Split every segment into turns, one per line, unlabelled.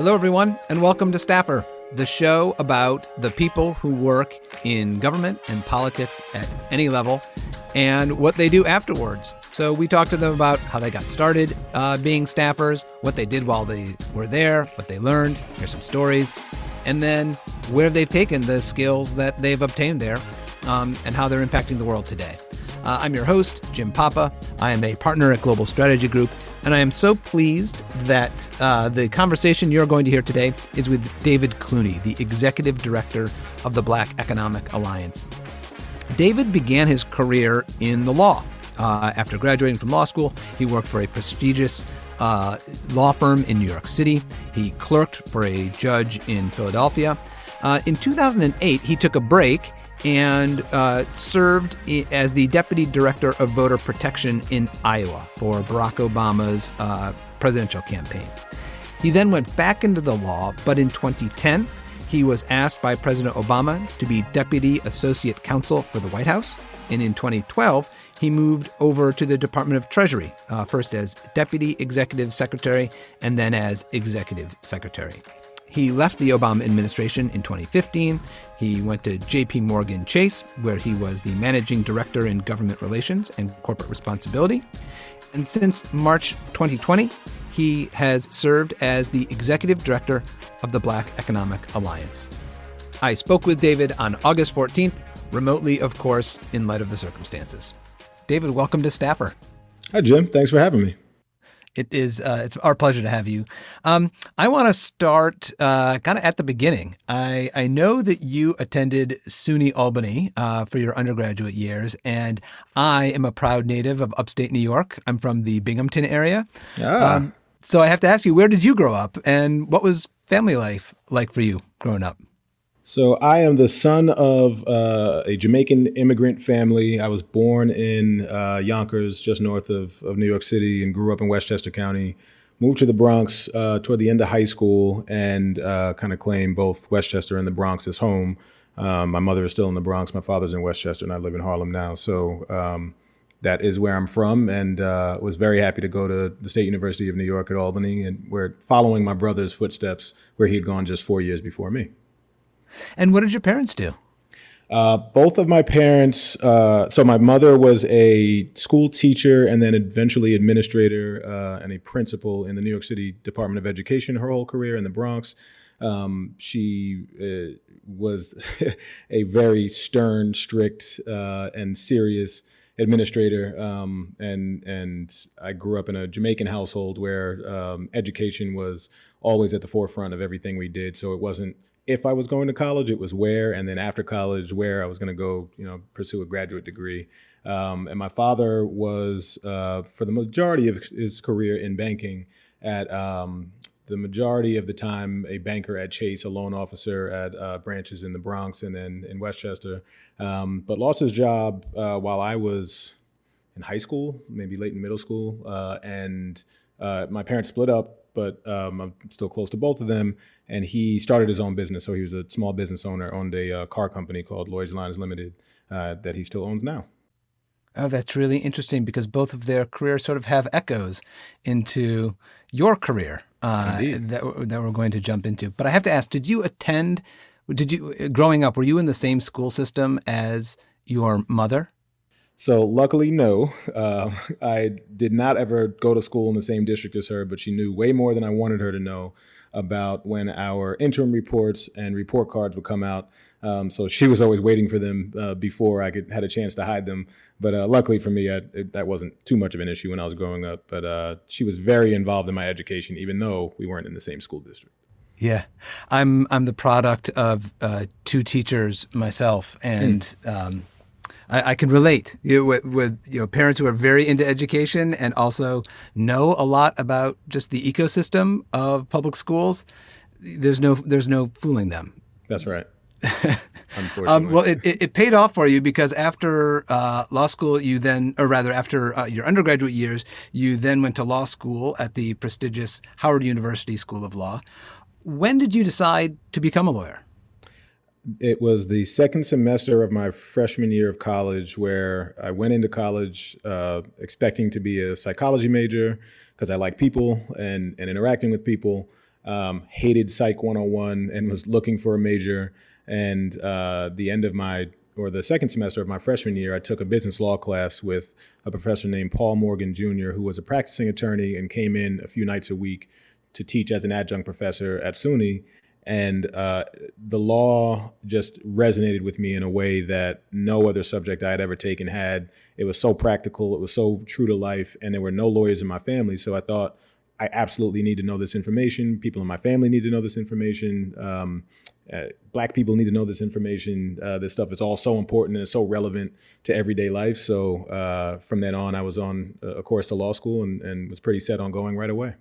Hello, everyone, and welcome to Staffer, the show about the people who work in government and politics at any level and what they do afterwards. So, we talk to them about how they got started uh, being staffers, what they did while they were there, what they learned, here's some stories, and then where they've taken the skills that they've obtained there um, and how they're impacting the world today. Uh, I'm your host, Jim Papa. I am a partner at Global Strategy Group, and I am so pleased that uh, the conversation you're going to hear today is with David Clunie, the executive director of the Black Economic Alliance. David began his career in the law. Uh, after graduating from law school, he worked for a prestigious uh, law firm in New York City. He clerked for a judge in Philadelphia. Uh, in 2008, he took a break and uh, served as the deputy director of voter protection in Iowa for Barack Obama's uh, presidential campaign. He then went back into the law, but in 2010, he was asked by President Obama to be deputy associate counsel for the White House. And in 2012, he moved over to the Department of Treasury, uh, first as deputy executive secretary and then as executive secretary. He left the Obama administration in 2015. He went to JP Morgan Chase, where he was the managing director in government relations and corporate responsibility. And since March 2020, he has served as the executive director of the Black Economic Alliance. I spoke with David on August 14th, remotely, of course, in light of the circumstances. David, welcome to Staffer.
Hi, Jim. Thanks for having me.
It is uh, it's our pleasure to have you. Um, I want to start uh, kind of at the beginning. I, I know that you attended SUNY Albany uh, for your undergraduate years, and I am a proud native of upstate New York. I'm from the Binghamton area.
Ah. Um,
so I have to ask you, where did you grow up, and what was family life like for you growing up?
So I am the son of uh, a Jamaican immigrant family. I was born in uh, Yonkers, just north of, of New York City, and grew up in Westchester County. Moved to the Bronx uh, toward the end of high school, and uh, kind of claimed both Westchester and the Bronx as home. Um, my mother is still in the Bronx. My father's in Westchester, and I live in Harlem now. So um, that is where I'm from, and uh, was very happy to go to the State University of New York at Albany, and we're following my brother's footsteps, where he had gone just four years before me.
And what did your parents do?
Uh, both of my parents, uh, so my mother was a school teacher and then eventually administrator uh, and a principal in the New York City Department of Education her whole career in the Bronx. Um, she uh, was a very stern, strict, uh, and serious administrator. Um, and and I grew up in a Jamaican household where um, education was always at the forefront of everything we did. So it wasn't if I was going to college, it was where, and then after college, where I was going to go, you know, pursue a graduate degree. Um, and my father was, uh, for the majority of his career in banking, at um, the majority of the time a banker at Chase, a loan officer at uh, branches in the Bronx and then in Westchester, um, but lost his job uh, while I was in high school, maybe late in middle school, uh, and uh, my parents split up but um, I'm still close to both of them. And he started his own business. So he was a small business owner, owned a uh, car company called Lloyd's Lines Limited uh, that he still owns now.
Oh, that's really interesting because both of their careers sort of have echoes into your career uh, that, that we're going to jump into. But I have to ask, did you attend, did you, growing up, were you in the same school system as your mother?
So luckily, no. Uh, I did not ever go to school in the same district as her, but she knew way more than I wanted her to know about when our interim reports and report cards would come out. Um, so she was always waiting for them uh, before I could had a chance to hide them. But uh, luckily for me, I, it, that wasn't too much of an issue when I was growing up. But uh, she was very involved in my education, even though we weren't in the same school district.
Yeah, I'm I'm the product of uh, two teachers myself, and. Mm. Um, I, I can relate you know, with, with, you know parents who are very into education and also know a lot about just the ecosystem of public schools. There's no there's no fooling them.
That's right.
um, well, it, it, it, paid off for you because after uh, law school, you then, or rather, after uh, your undergraduate years, you then went to law school at the prestigious Howard University School of Law. When did you decide to become a lawyer?
It was the second semester of my freshman year of college where I went into college uh, expecting to be a psychology major because I like people and, and interacting with people. um, hated Psych 101 and was looking for a major. And uh, the end of my or the second semester of my freshman year, I took a business law class with a professor named Paul Morgan Jr., who was a practicing attorney and came in a few nights a week to teach as an adjunct professor at SUNY. And uh, the law just resonated with me in a way that no other subject I had ever taken had. It was so practical, it was so true to life, and there were no lawyers in my family. So I thought, I absolutely need to know this information. People in my family need to know this information. Um, uh, black people need to know this information. Uh, this stuff is all so important and so relevant to everyday life. So uh, from then on, I was on a course to law school and, and was pretty set on going right away.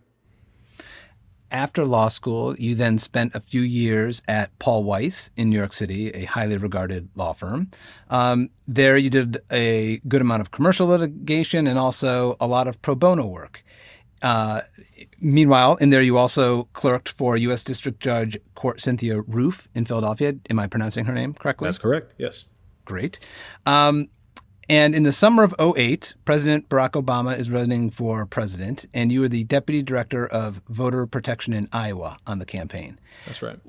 After law school, you then spent a few years at Paul Weiss in New York City, a highly regarded law firm. Um, there, you did a good amount of commercial litigation and also a lot of pro bono work. Uh, meanwhile, in there, you also clerked for U.S. District Judge Court Cynthia Rufe in Philadelphia. Am I pronouncing her name correctly?
That's correct. Yes.
Great. Um, and in the summer of 08, President Barack Obama is running for president, and you were the deputy director of voter protection in Iowa on the campaign.
That's right.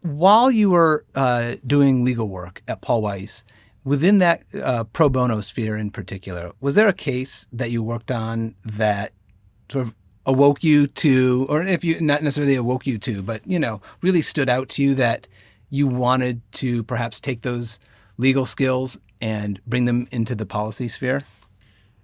While you were uh, doing legal work at Paul Weiss, within that uh, pro bono sphere in particular, was there a case that you worked on that sort of awoke you to, or if you not necessarily awoke you to, but you know, really stood out to you that you wanted to perhaps take those legal skills and bring them into the policy sphere?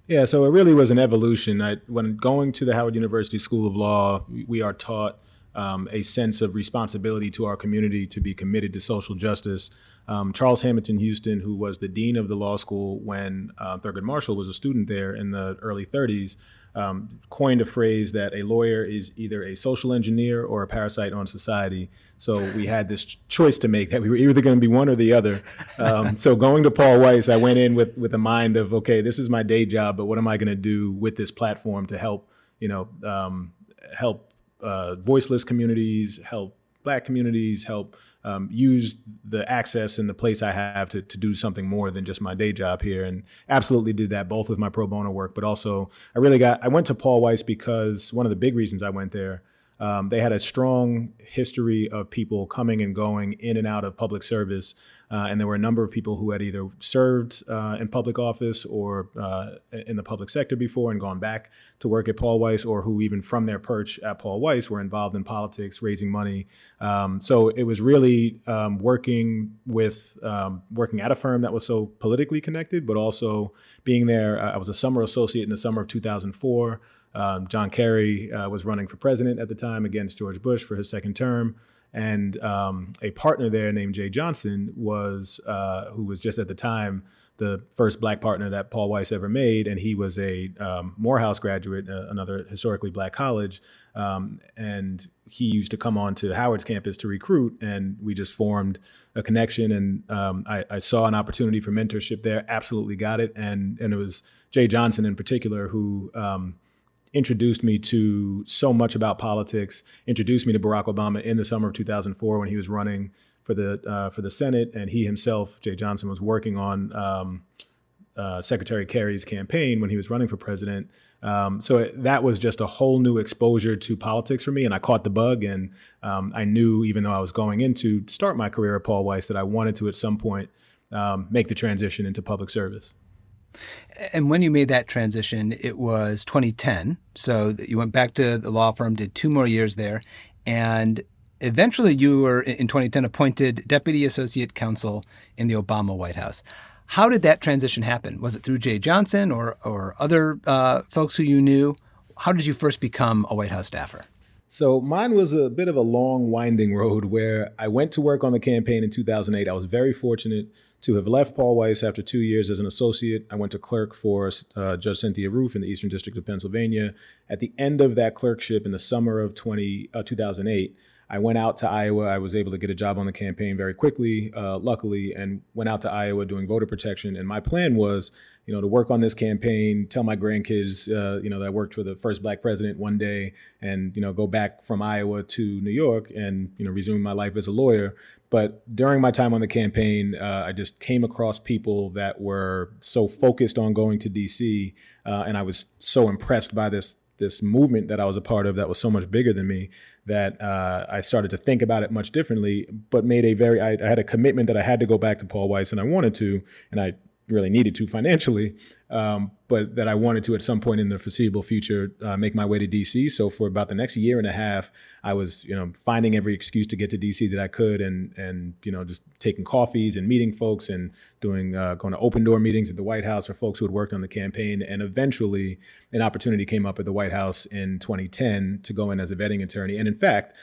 Yeah, so it really was an evolution. I, when going to the Howard University School of Law, we are taught um, a sense of responsibility to our community to be committed to social justice. Um, Charles Hamilton Houston, who was the dean of the law school when uh, Thurgood Marshall was a student there in the early 30s, um, coined a phrase that a lawyer is either a social engineer or a parasite on society. So we had this choice to make that we were either going to be one or the other. Um, so going to Paul Weiss, I went in with with a mind of okay, this is my day job, but what am I going to do with this platform to help you know um, help uh, voiceless communities, help Black communities, help um, use the access and the place I have to, to do something more than just my day job here. And absolutely did that both with my pro bono work, but also I really got, I went to Paul Weiss because one of the big reasons I went there um, they had a strong history of people coming and going in and out of public service. Uh, and there were a number of people who had either served uh, in public office or uh, in the public sector before and gone back to work at Paul Weiss, or who even from their perch at Paul Weiss were involved in politics, raising money. Um, so it was really um, working with um, working at a firm that was so politically connected, but also being there. I was a summer associate in the summer of 2004. Um, John Kerry uh, was running for president at the time against George Bush for his second term. And um, a partner there named Jeh Johnson was, uh, who was just at the time the first black partner that Paul Weiss ever made, and he was a um, Morehouse graduate, uh, another historically black college, um, and he used to come on to Howard's campus to recruit, and we just formed a connection, and um, I, I, saw an opportunity for mentorship there, absolutely got it, and and it was Jeh Johnson in particular who um, introduced me to so much about politics, introduced me to Barack Obama in the summer of 2004 when he was running for the uh, for the Senate, and he himself, Jeh Johnson, was working on um, uh, Secretary Kerry's campaign when he was running for president. Um, so it, that was just a whole new exposure to politics for me, and I caught the bug. And um, I knew, even though I was going in to start my career at Paul Weiss, that I wanted to at some point um, make the transition into public service.
And when you made that transition, it was 2010. So you went back to the law firm, did two more years there, and eventually you were in 2010 appointed deputy associate counsel in the Obama White House. How did that transition happen? Was it through Jeh Johnson or or other uh, folks who you knew? How did you first become a White House staffer?
So mine was a bit of a long, winding road where I went to work on the campaign in 2008. I was very fortunate to have left Paul Weiss after two years as an associate. I went to clerk for uh, Judge Cynthia Rufe in the Eastern District of Pennsylvania. At the end of that clerkship in the summer of 20, uh, 2008, I went out to Iowa. I was able to get a job on the campaign very quickly, uh, luckily, and went out to Iowa doing voter protection. And my plan was, you know, to work on this campaign, tell my grandkids, uh, you know, that I worked for the first black president one day, and you know, go back from Iowa to New York and you know, resume my life as a lawyer. But during my time on the campaign, uh, I just came across people that were so focused on going to DC, uh, and I was so impressed by this this movement that I was a part of that was so much bigger than me that uh, I started to think about it much differently, but made a very, I, I, had a commitment that I had to go back to Paul Weiss and I wanted to, and I really needed to financially, um, but that I wanted to at some point in the foreseeable future uh, make my way to DC. So for about the next year and a half, I was you know finding every excuse to get to DC that I could, and and you know just taking coffees and meeting folks and doing uh, going to open door meetings at the White House for folks who had worked on the campaign. And eventually, an opportunity came up at the White House in 2010 to go in as a vetting attorney. And in fact,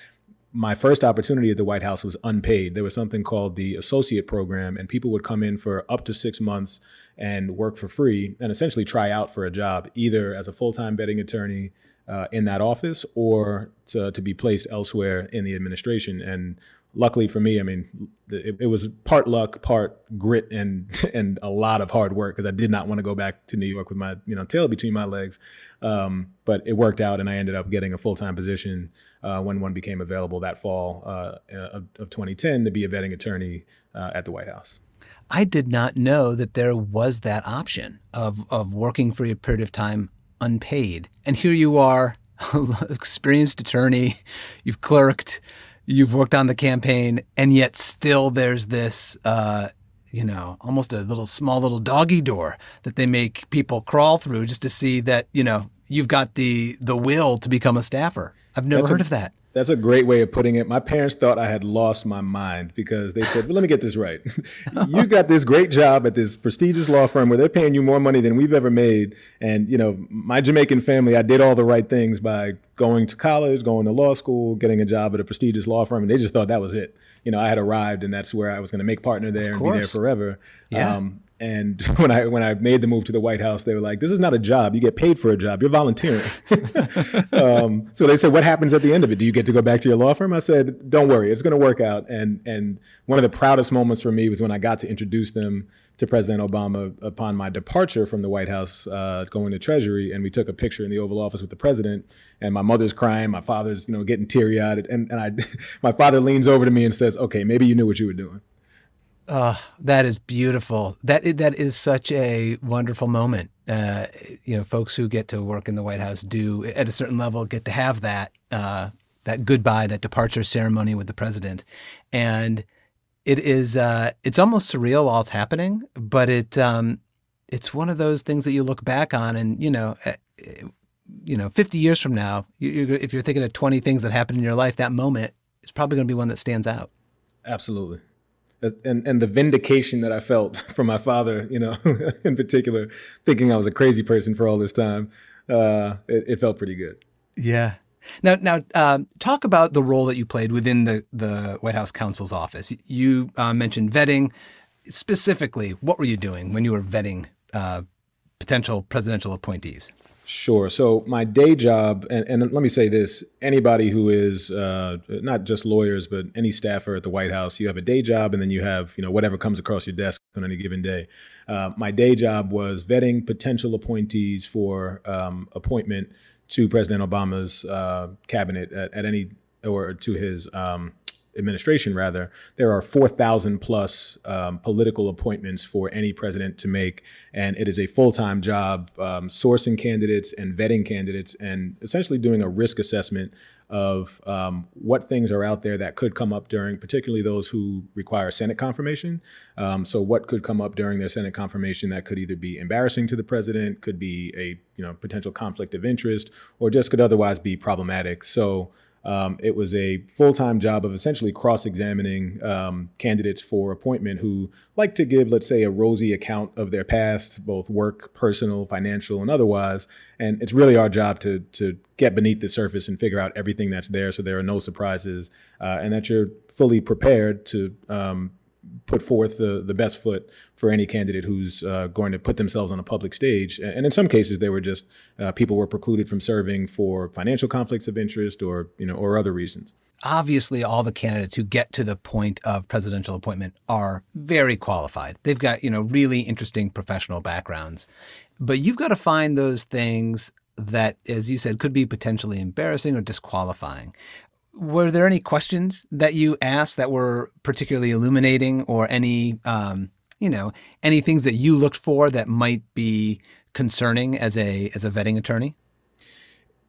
my first opportunity at the White House was unpaid. There was something called the associate program, and people would come in for up to six months and work for free and essentially try out for a job, either as a full time vetting attorney uh, in that office or to, to be placed elsewhere in the administration. And luckily for me, I mean, it, it, was part luck, part grit, and and a lot of hard work because I did not want to go back to New York with my you know tail between my legs. Um, but it worked out, and I ended up getting a full time position uh, when one became available that fall uh, of, of, 2010 to be a vetting attorney uh, at the White House.
I did not know that there was that option of of working for a period of time unpaid, and here you are, experienced attorney, you've clerked, you've worked on the campaign, and yet still there's this. Uh, you know, almost a little small little doggy door that they make people crawl through just to see that, you know, you've got the the will to become a staffer. I've never That's heard a, of that.
That's a great way of putting it. My parents thought I had lost my mind because they said, well, let me get this right. you got this great job at this prestigious law firm where they're paying you more money than we've ever made. And, you know, my Jamaican family, I did all the right things by going to college, going to law school, getting a job at a prestigious law firm. And they just thought that was it. You know, I had arrived and that's where I was going to make partner there and be there forever.
Yeah. Um,
and when I when I made the move to the White House, they were like, "This is not a job. You get paid for a job. You're volunteering." um, so they said, "What happens at the end of it? Do you get to go back to your law firm?" I said, "Don't worry, it's going to work out." And and one of the proudest moments for me was when I got to introduce them to President Obama upon my departure from the White House, uh, going to Treasury, and we took a picture in the Oval Office with the president. And my mother's crying, my father's you know getting teary eyed, and and I, my father leans over to me and says, "Okay, maybe you knew what you were doing."
Oh, that is beautiful. That that is such a wonderful moment. Uh, you know, folks who get to work in the White House do, at a certain level, get to have that uh, that goodbye, that departure ceremony with the president, and it is uh, it's almost surreal while it's happening, but it um, it's one of those things that you look back on, and you know, eh, you know, 50 years from now, you, if you're thinking of 20 things that happened in your life, that moment is probably going to be one that stands out.
Absolutely and and the vindication that I felt from my father, you know, in particular, thinking I was a crazy person for all this time, uh, it, it, felt pretty good.
Yeah. Now, now, uh, talk about the role that you played within the the White House counsel's office. You uh, mentioned vetting. Specifically, what were you doing when you were vetting uh, potential presidential appointees?
Sure. So my day job, and, and let me say this: anybody who is uh, not just lawyers, but any staffer at the White House, you have a day job, and then you have you know whatever comes across your desk on any given day. Uh, my day job was vetting potential appointees for um, appointment to President Obama's uh, cabinet at, at, any or to his um, administration rather, there are 4,000 plus um, political appointments for any president to make. And it is a full time job um, sourcing candidates and vetting candidates and essentially doing a risk assessment of um, what things are out there that could come up during, particularly those who require Senate confirmation. Um, so, what could come up during their Senate confirmation that could either be embarrassing to the president, could be a you know potential conflict of interest, or just could otherwise be problematic. So, um, it was a full time job of essentially cross examining um, candidates for appointment who like to give, let's say, a rosy account of their past, both work, personal, financial, and otherwise. And it's really our job to, to get beneath the surface and figure out everything that's there so there are no surprises uh, and that you're fully prepared to um, put forth the, the best foot for any candidate who's uh, going to put themselves on a public stage. And in some cases, they were just uh, people were precluded from serving for financial conflicts of interest or you know or other reasons.
Obviously, all the candidates who get to the point of presidential appointment are very qualified. They've got you know really interesting professional backgrounds, but you've got to find those things that, as you said, could be potentially embarrassing or disqualifying were there any questions that you asked that were particularly illuminating or any um, you know any things that you looked for that might be concerning as a as a vetting attorney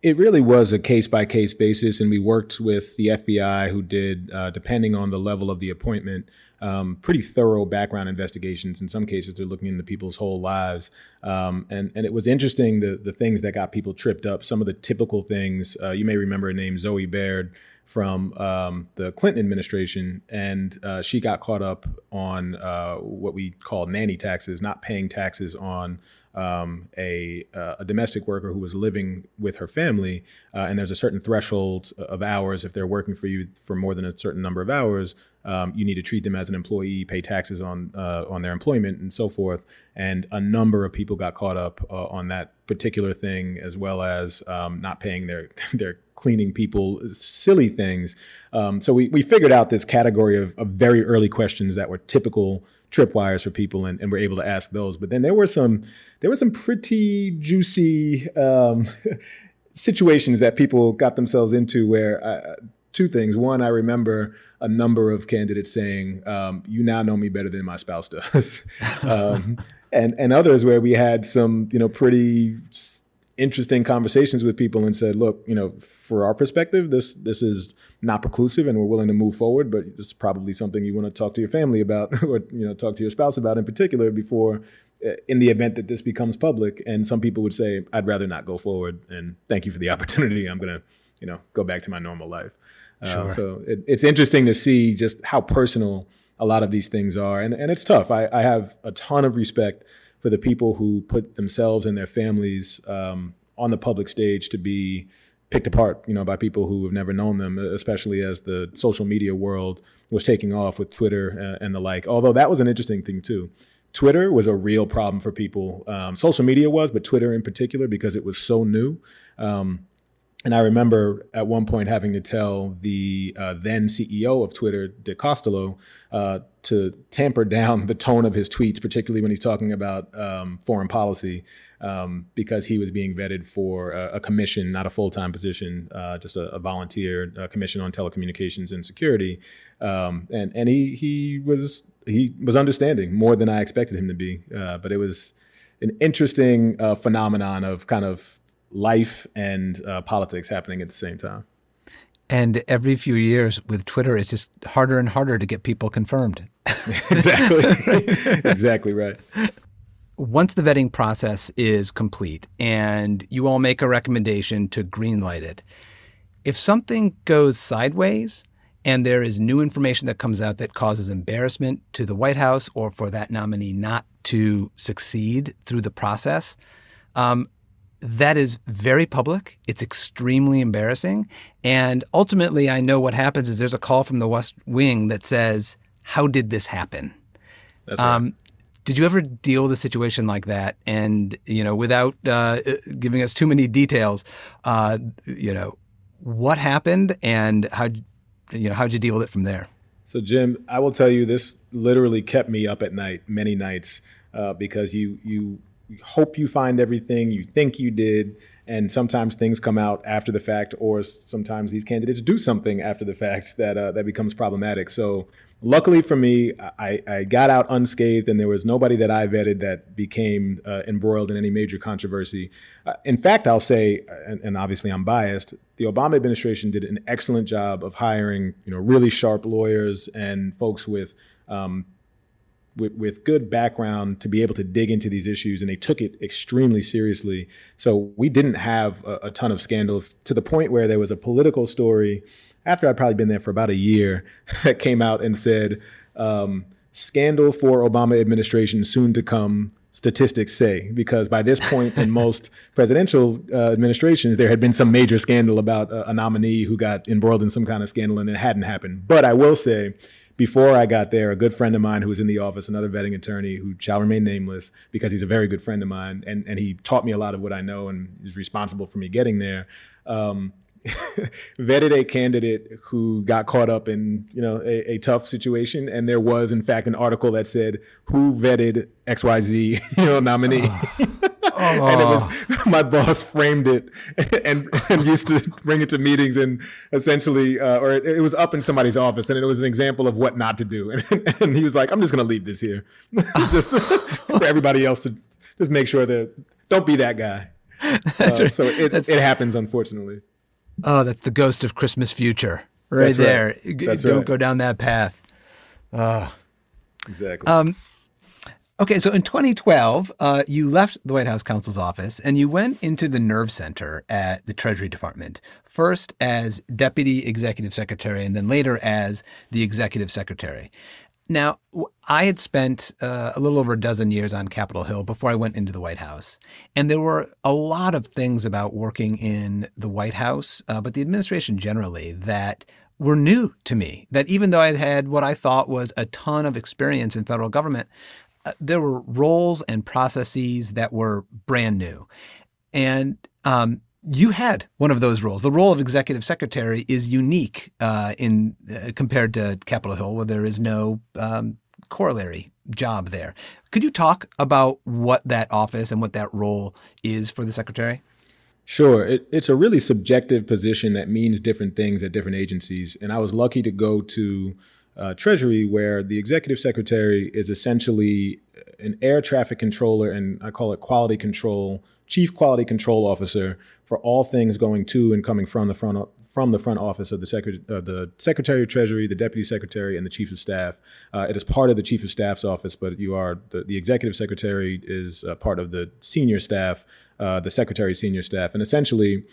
It really was a case by case basis, and we worked with the FBI, who did, uh, depending on the level of the appointment, um, pretty thorough background investigations. In some cases, they're looking into people's whole lives, um, and and it was interesting the the things that got people tripped up. Some of the typical things uh, you may remember a name Zoe Baird from um, the Clinton administration, and uh, she got caught up on uh, what we call nanny taxes, not paying taxes on um, a, uh, a, domestic worker who was living with her family, uh, and there's a certain threshold of hours. If they're working for you for more than a certain number of hours, um, you need to treat them as an employee, pay taxes on uh, on their employment, and so forth. And a number of people got caught up uh, on that particular thing, as well as um, not paying their their cleaning people silly things. Um, so we, we figured out this category of, of, very early questions that were typical tripwires for people and, and we're able to ask those. But then there were some there were some pretty juicy um, situations that people got themselves into where uh, two things. One, I remember a number of candidates saying, um, "You now know me better than my spouse does," um, and and others where we had some you know pretty interesting conversations with people and said, look, you know, for our perspective, this this is not preclusive and we're willing to move forward, but it's probably something you want to talk to your family about or you know talk to your spouse about in particular before uh, in the event that this becomes public. And some people would say I'd rather not go forward and thank you for the opportunity. I'm going to you know go back to my normal life. Uh, so it, it's interesting to see just how personal a lot of these things are. And, and it's tough. I, I have a ton of respect for the people who put themselves and their families um, on the public stage to be picked apart, you know, by people who have never known them, especially as the social media world was taking off with Twitter uh, and the like. Although that was an interesting thing too. Twitter was a real problem for people. Um, social media was, but Twitter in particular because it was so new. Um, and I remember at one point having to tell the uh, then CEO of Twitter, Dick Costolo, uh, to tamper down the tone of his tweets, particularly when he's talking about um, foreign policy, um, because he was being vetted for a, a commission, not a full time position, uh, just a, a volunteer a commission on telecommunications and security. Um, and and he he was he was understanding more than I expected him to be. Uh, but it was an interesting uh, phenomenon of kind of life and uh, politics happening at the same time.
And every few years with Twitter, it's just harder and harder to get people confirmed.
exactly. exactly right.
Once the vetting process is complete and you all make a recommendation to greenlight it, if something goes sideways and there is new information that comes out that causes embarrassment to the White House or for that nominee not to succeed through the process, um, that is very public. It's extremely embarrassing. And ultimately, I know what happens is there's a call from the West Wing that says, How did this happen?
That's right. Um,
did you ever deal with a situation like that? And, you know, without uh, giving us too many details, uh, you know, what happened and how, you know, how'd you deal with it from there?
So, Jim, I will tell you, this literally kept me up at night many nights uh, because you, you, you hope you find everything you think you did and sometimes things come out after the fact or sometimes these candidates do something after the fact that uh, that becomes problematic. So luckily for me I, I, got out unscathed and there was nobody that i vetted that became uh, embroiled in any major controversy. Uh, in fact i'll say and, and, obviously i'm biased the obama administration did an excellent job of hiring you know really sharp lawyers and folks with um, with, with good background to be able to dig into these issues, and they took it extremely seriously. So we didn't have a, a ton of scandals to the point where there was a political story after I'd probably been there for about a year that came out and said, um, "Scandal for Obama administration soon to come." Statistics say because by this point in most presidential uh, administrations, there had been some major scandal about a, a nominee who got embroiled in some kind of scandal, and it hadn't happened. But I will say before I got there, a good friend of mine who was in the office, another vetting attorney who shall remain nameless because he's a very good friend of mine, and, and he taught me a lot of what I know and is responsible for me getting there. Um, vetted a candidate who got caught up in you know a, a, tough situation, and there was in fact an article that said who vetted X Y Z you know nominee. Oh. Oh. and it was my boss framed it and, and used to bring it to meetings and essentially, uh, or it, it, was up in somebody's office and it was an example of what not to do. And, and he was like, "I'm just going to leave this here, just for everybody else to just make sure that don't be that guy." uh, so it, it happens, unfortunately.
Oh, that's the ghost of Christmas future right that's there.
Right.
Don't
right.
go down that path. Uh,
exactly.
Um, okay, so in 2012, uh, you left the White House counsel's office and you went into the Nerve Center at the Treasury Department, first as Deputy Executive Secretary and then later as the Executive Secretary. Now, I had spent uh, a little over a dozen years on Capitol Hill before I went into the White House. And there were a lot of things about working in the White House, uh, but the administration generally, that were new to me. That even though I'd had what I thought was a ton of experience in federal government, there were roles and processes that were brand new. And um, you had one of those roles. The role of executive secretary is unique uh, in uh, compared to Capitol Hill, where there is no um, corollary job there. Could you talk about what that office and what that role is for the secretary?
Sure. It, it's a really subjective position that means different things at different agencies. And I was lucky to go to uh, Treasury, where the executive secretary is essentially an air traffic controller, and I call it quality control, chief quality control officer for all things going to and coming from the front from the front office of the, Secret- uh, the Secretary of Treasury, the Deputy Secretary, and the Chief of Staff. Uh, it is part of the Chief of Staff's office, but you are the, the Executive Secretary is uh, part of the senior staff, uh, the Secretary's senior staff, and essentially.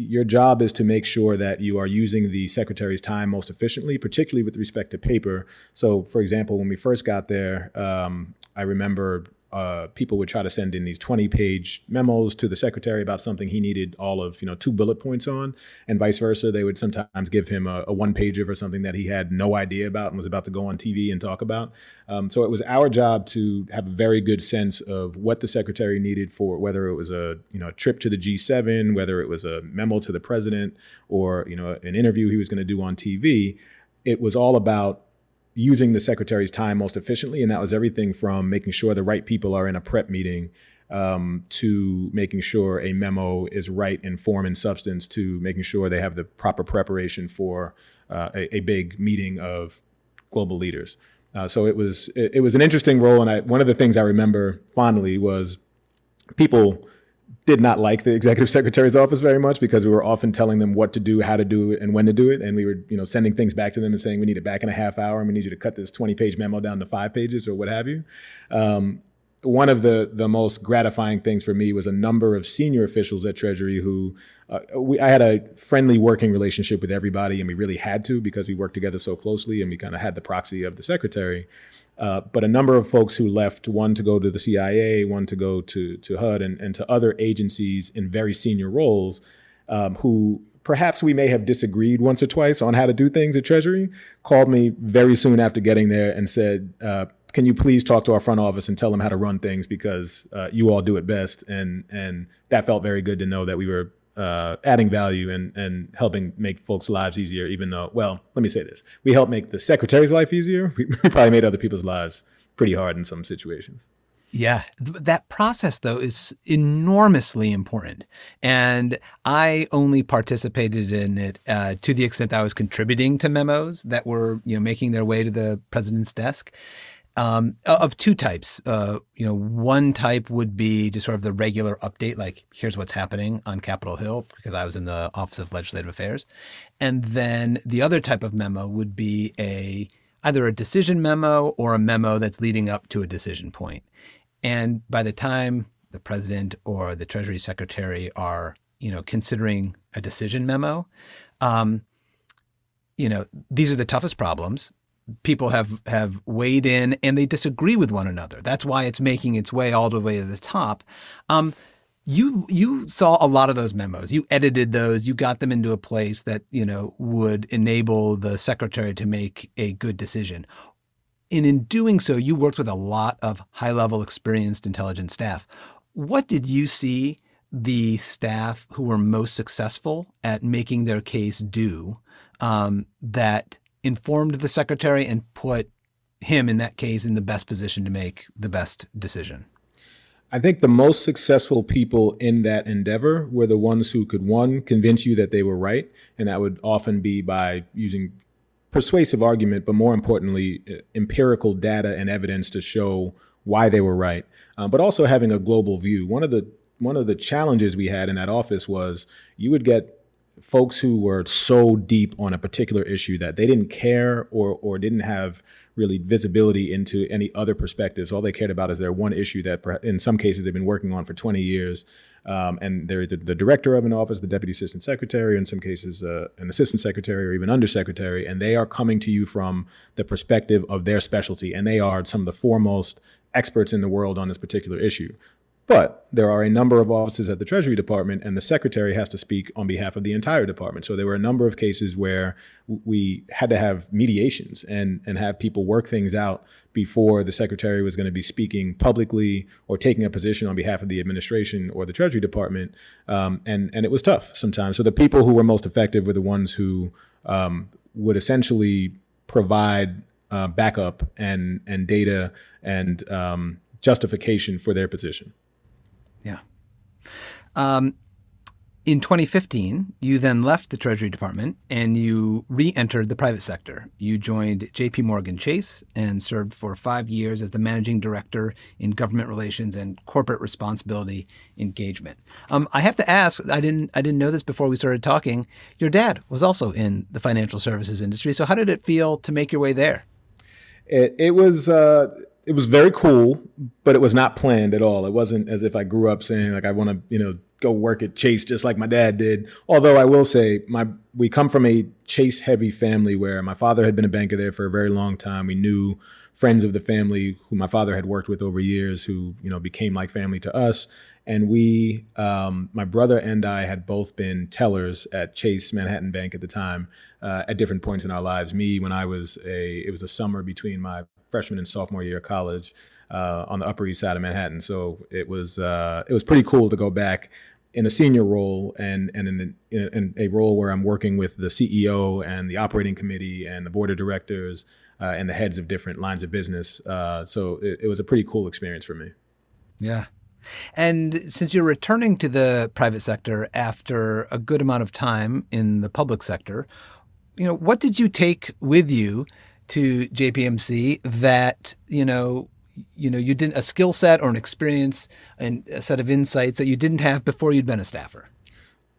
Your job is to make sure that you are using the secretary's time most efficiently, particularly with respect to paper. So, for example, when we first got there, um, I remember uh, people would try to send in these 20 page memos to the secretary about something he needed all of you know two bullet points on and vice versa. They would sometimes give him a, a one pager for something that he had no idea about and was about to go on tv and talk about. Um, so it was our job to have a very good sense of what the secretary needed for whether it was a you know a trip to the g7 whether it was a memo to the president or you know an interview he was going to do on tv it was all about using the secretary's time most efficiently. And that was everything from making sure the right people are in a prep meeting um, to making sure a memo is right in form and substance to making sure they have the proper preparation for uh, a, a, big meeting of global leaders. Uh, so it was it, it was an interesting role, and I, one of the things I remember fondly was people did not like the executive secretary's office very much because we were often telling them what to do, how to do it, and when to do it. And we were, you know, sending things back to them and saying, we need it back in a half hour and we need you to cut this 20 page memo down to five pages or what have you. Um, one of the the most gratifying things for me was a number of senior officials at Treasury who uh, we, I had a friendly working relationship with everybody, and we really had to because we worked together so closely, and we kind of had the proxy of the secretary. Uh, but a number of folks who left, one to go to the CIA, one to go to, to HUD, and, and to other agencies in very senior roles, um, who perhaps we may have disagreed once or twice on how to do things at Treasury, called me very soon after getting there and said, uh, can you please talk to our front office and tell them how to run things because uh, you all do it best? And and that felt very good to know that we were uh, adding value and, and helping make folks' lives easier, even though, well, let me say this. We help make the secretary's life easier. We probably made other people's lives pretty hard in some situations.
Yeah, that process though is enormously important, and I only participated in it uh, to the extent that I was contributing to memos that were, you know, making their way to the president's desk um, of two types. Uh, you know, one type would be just sort of the regular update, like here's what's happening on Capitol Hill, because I was in the Office of Legislative Affairs, and then the other type of memo would be a either a decision memo or a memo that's leading up to a decision point. And by the time the president or the Treasury Secretary are, you know, considering a decision memo, um, you know, these are the toughest problems people have have weighed in and they disagree with one another. That's why it's making its way all the way to the top. Um, you you saw a lot of those memos. You edited those. You got them into a place that you know would enable the secretary to make a good decision. And in doing so, you worked with a lot of high level, experienced intelligence staff. What did you see the staff who were most successful at making their case do um, that informed the secretary and put him in that case in the best position to make the best decision?
I think the most successful people in that endeavor were the ones who could, one, convince you that they were right. And that would often be by using persuasive argument, but more importantly, empirical data and evidence to show why they were right, uh, but also having a global view. One of the one of the challenges we had in that office was you would get folks who were so deep on a particular issue that they didn't care or or didn't have really visibility into any other perspectives. All they cared about is their one issue that, in some cases, they've been working on for 20 years. Um, and they're the, the, director of an office, the deputy assistant secretary, or in some cases, uh, an assistant secretary or even undersecretary, and they are coming to you from the perspective of their specialty, and they are some of the foremost experts in the world on this particular issue. But there are a number of offices at the Treasury Department, and the secretary has to speak on behalf of the entire department. So there were a number of cases where we had to have mediations and, and have people work things out before the secretary was going to be speaking publicly or taking a position on behalf of the administration or the Treasury Department. Um, and, and it was tough sometimes. So the people who were most effective were the ones who um, would essentially provide uh, backup and, and data and um, justification for their position.
Yeah. Um, in 2015, you then left the Treasury Department and you re entered the private sector. You joined JP Morgan Chase and served for five years as the managing director in government relations and corporate responsibility engagement. Um, I have to ask, I didn't, I didn't know this before we started talking. Your dad was also in the financial services industry. So, how did it feel to make your way there?
It, it was. Uh it was very cool, but it was not planned at all. It wasn't as if I grew up saying like I want to, you know, go work at Chase just like my dad did. Although I will say my we come from a Chase heavy family where my father had been a banker there for a very long time. We knew friends of the family who my father had worked with over years who, you know, became like family to us. And we, um, my brother and I had both been tellers at Chase Manhattan Bank at the time uh, at different points in our lives. Me, when I was a, it was a summer between my freshman and sophomore year of college uh, on the Upper East Side of Manhattan. So it was uh, it was pretty cool to go back in a senior role and and in, in, in, a role where I'm working with the CEO and the operating committee and the board of directors uh, and the heads of different lines of business. Uh, so it, it was a pretty cool experience for me.
Yeah. And since you're returning to the private sector after a good amount of time in the public sector, you know, what did you take with you to JPMC that you know you know you didn't a skill set or an experience and a set of insights that you didn't have before you'd been a staffer?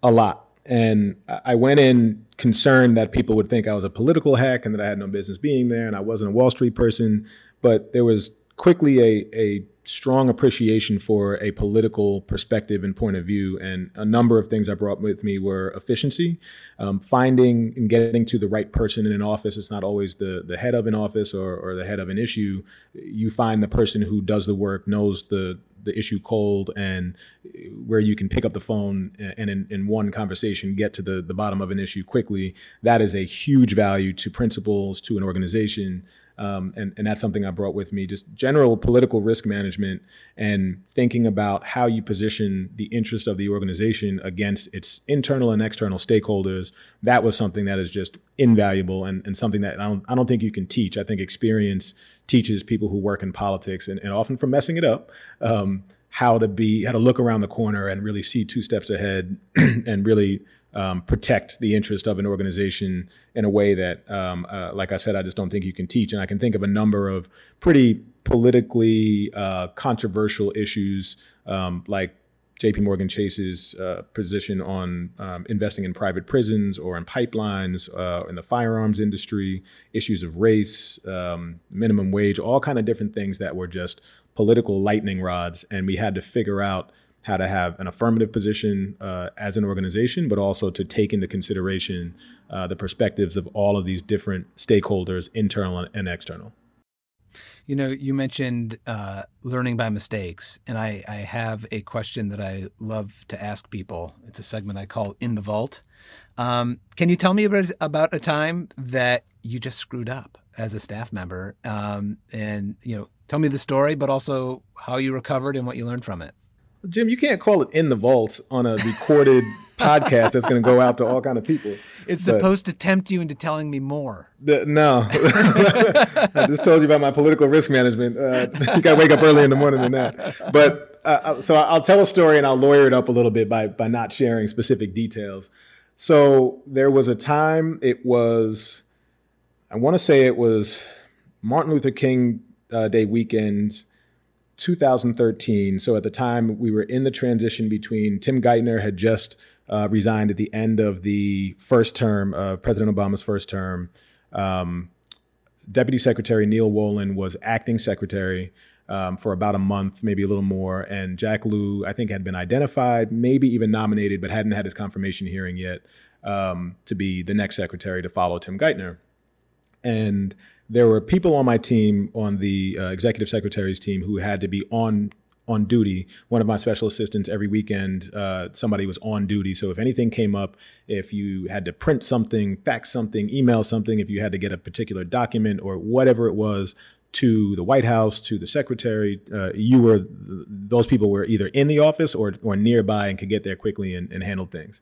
A lot. And I went in concerned that people would think I was a political hack and that I had no business being there and I wasn't a Wall Street person. But there was quickly a, a strong appreciation for a political perspective and point of view. And a number of things I brought with me were efficiency, um, finding and getting to the right person in an office. It's not always the, the head of an office or, or the head of an issue. You find the person who does the work, knows the, the issue cold, and where you can pick up the phone and in, in one conversation get to the, the bottom of an issue quickly. That is a huge value to principals, to an organization. Um, and, and that's something I brought with me just general political risk management and thinking about how you position the interests of the organization against its internal and external stakeholders. That was something that is just invaluable and, and something that I don't, I don't think you can teach. I think experience teaches people who work in politics and, and often from messing it up. Um, how to be how to look around the corner and really see two steps ahead and really um, protect the interest of an organization in a way that, um, uh, like I said, I just don't think you can teach. And I can think of a number of pretty politically uh, controversial issues, um, like J.P. Morgan Chase's uh, position on um, investing in private prisons or in pipelines, uh, in the firearms industry, issues of race, um, minimum wage, all kind of different things that were just political lightning rods, and we had to figure out how to have an affirmative position uh, as an organization, but also to take into consideration uh, the perspectives of all of these different stakeholders, internal and external.
You know, you mentioned uh, learning by mistakes, and I, I, have a question that I love to ask people. It's a segment I call In the Vault. Um, can you tell me about, about a time that you just screwed up as a staff member? Um, and, you know, tell me the story, but also how you recovered and what you learned from it.
Jim, you can't call it in the vault on a recorded podcast that's going to go out to all kind of people.
It's but supposed to tempt you into telling me more.
The, no, I just told you about my political risk management. Uh, you got to wake up early in the morning than that. But uh, uh, so I'll tell a story and I'll lawyer it up a little bit by by not sharing specific details. So there was a time. It was, I want to say it was Martin Luther King uh, Day weekend 2013. So at the time, we were in the transition between Tim Geithner had just uh, resigned at the end of the first term of President Obama's first term. Um, Deputy Secretary Neal Wolin was acting secretary um, for about a month, maybe a little more. And Jack Lew, I think, had been identified, maybe even nominated, but hadn't had his confirmation hearing yet um, to be the next secretary to follow Tim Geithner. And there were people on my team, on the uh, executive secretary's team, who had to be on on duty. One of my special assistants every weekend, uh, somebody was on duty. So if anything came up, if you had to print something, fax something, email something, if you had to get a particular document or whatever it was to the White House, to the secretary, uh, you were those people were either in the office or or nearby and could get there quickly and, and handle things.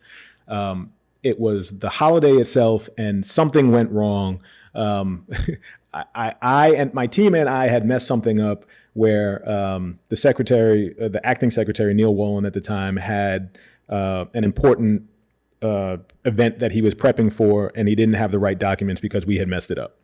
Um, it was the holiday itself, and something went wrong. Um, I, I, and my team and I had messed something up where um, the secretary, uh, the acting secretary Neal Wolin at the time, had uh, an important uh, event that he was prepping for, and he didn't have the right documents because we had messed it up.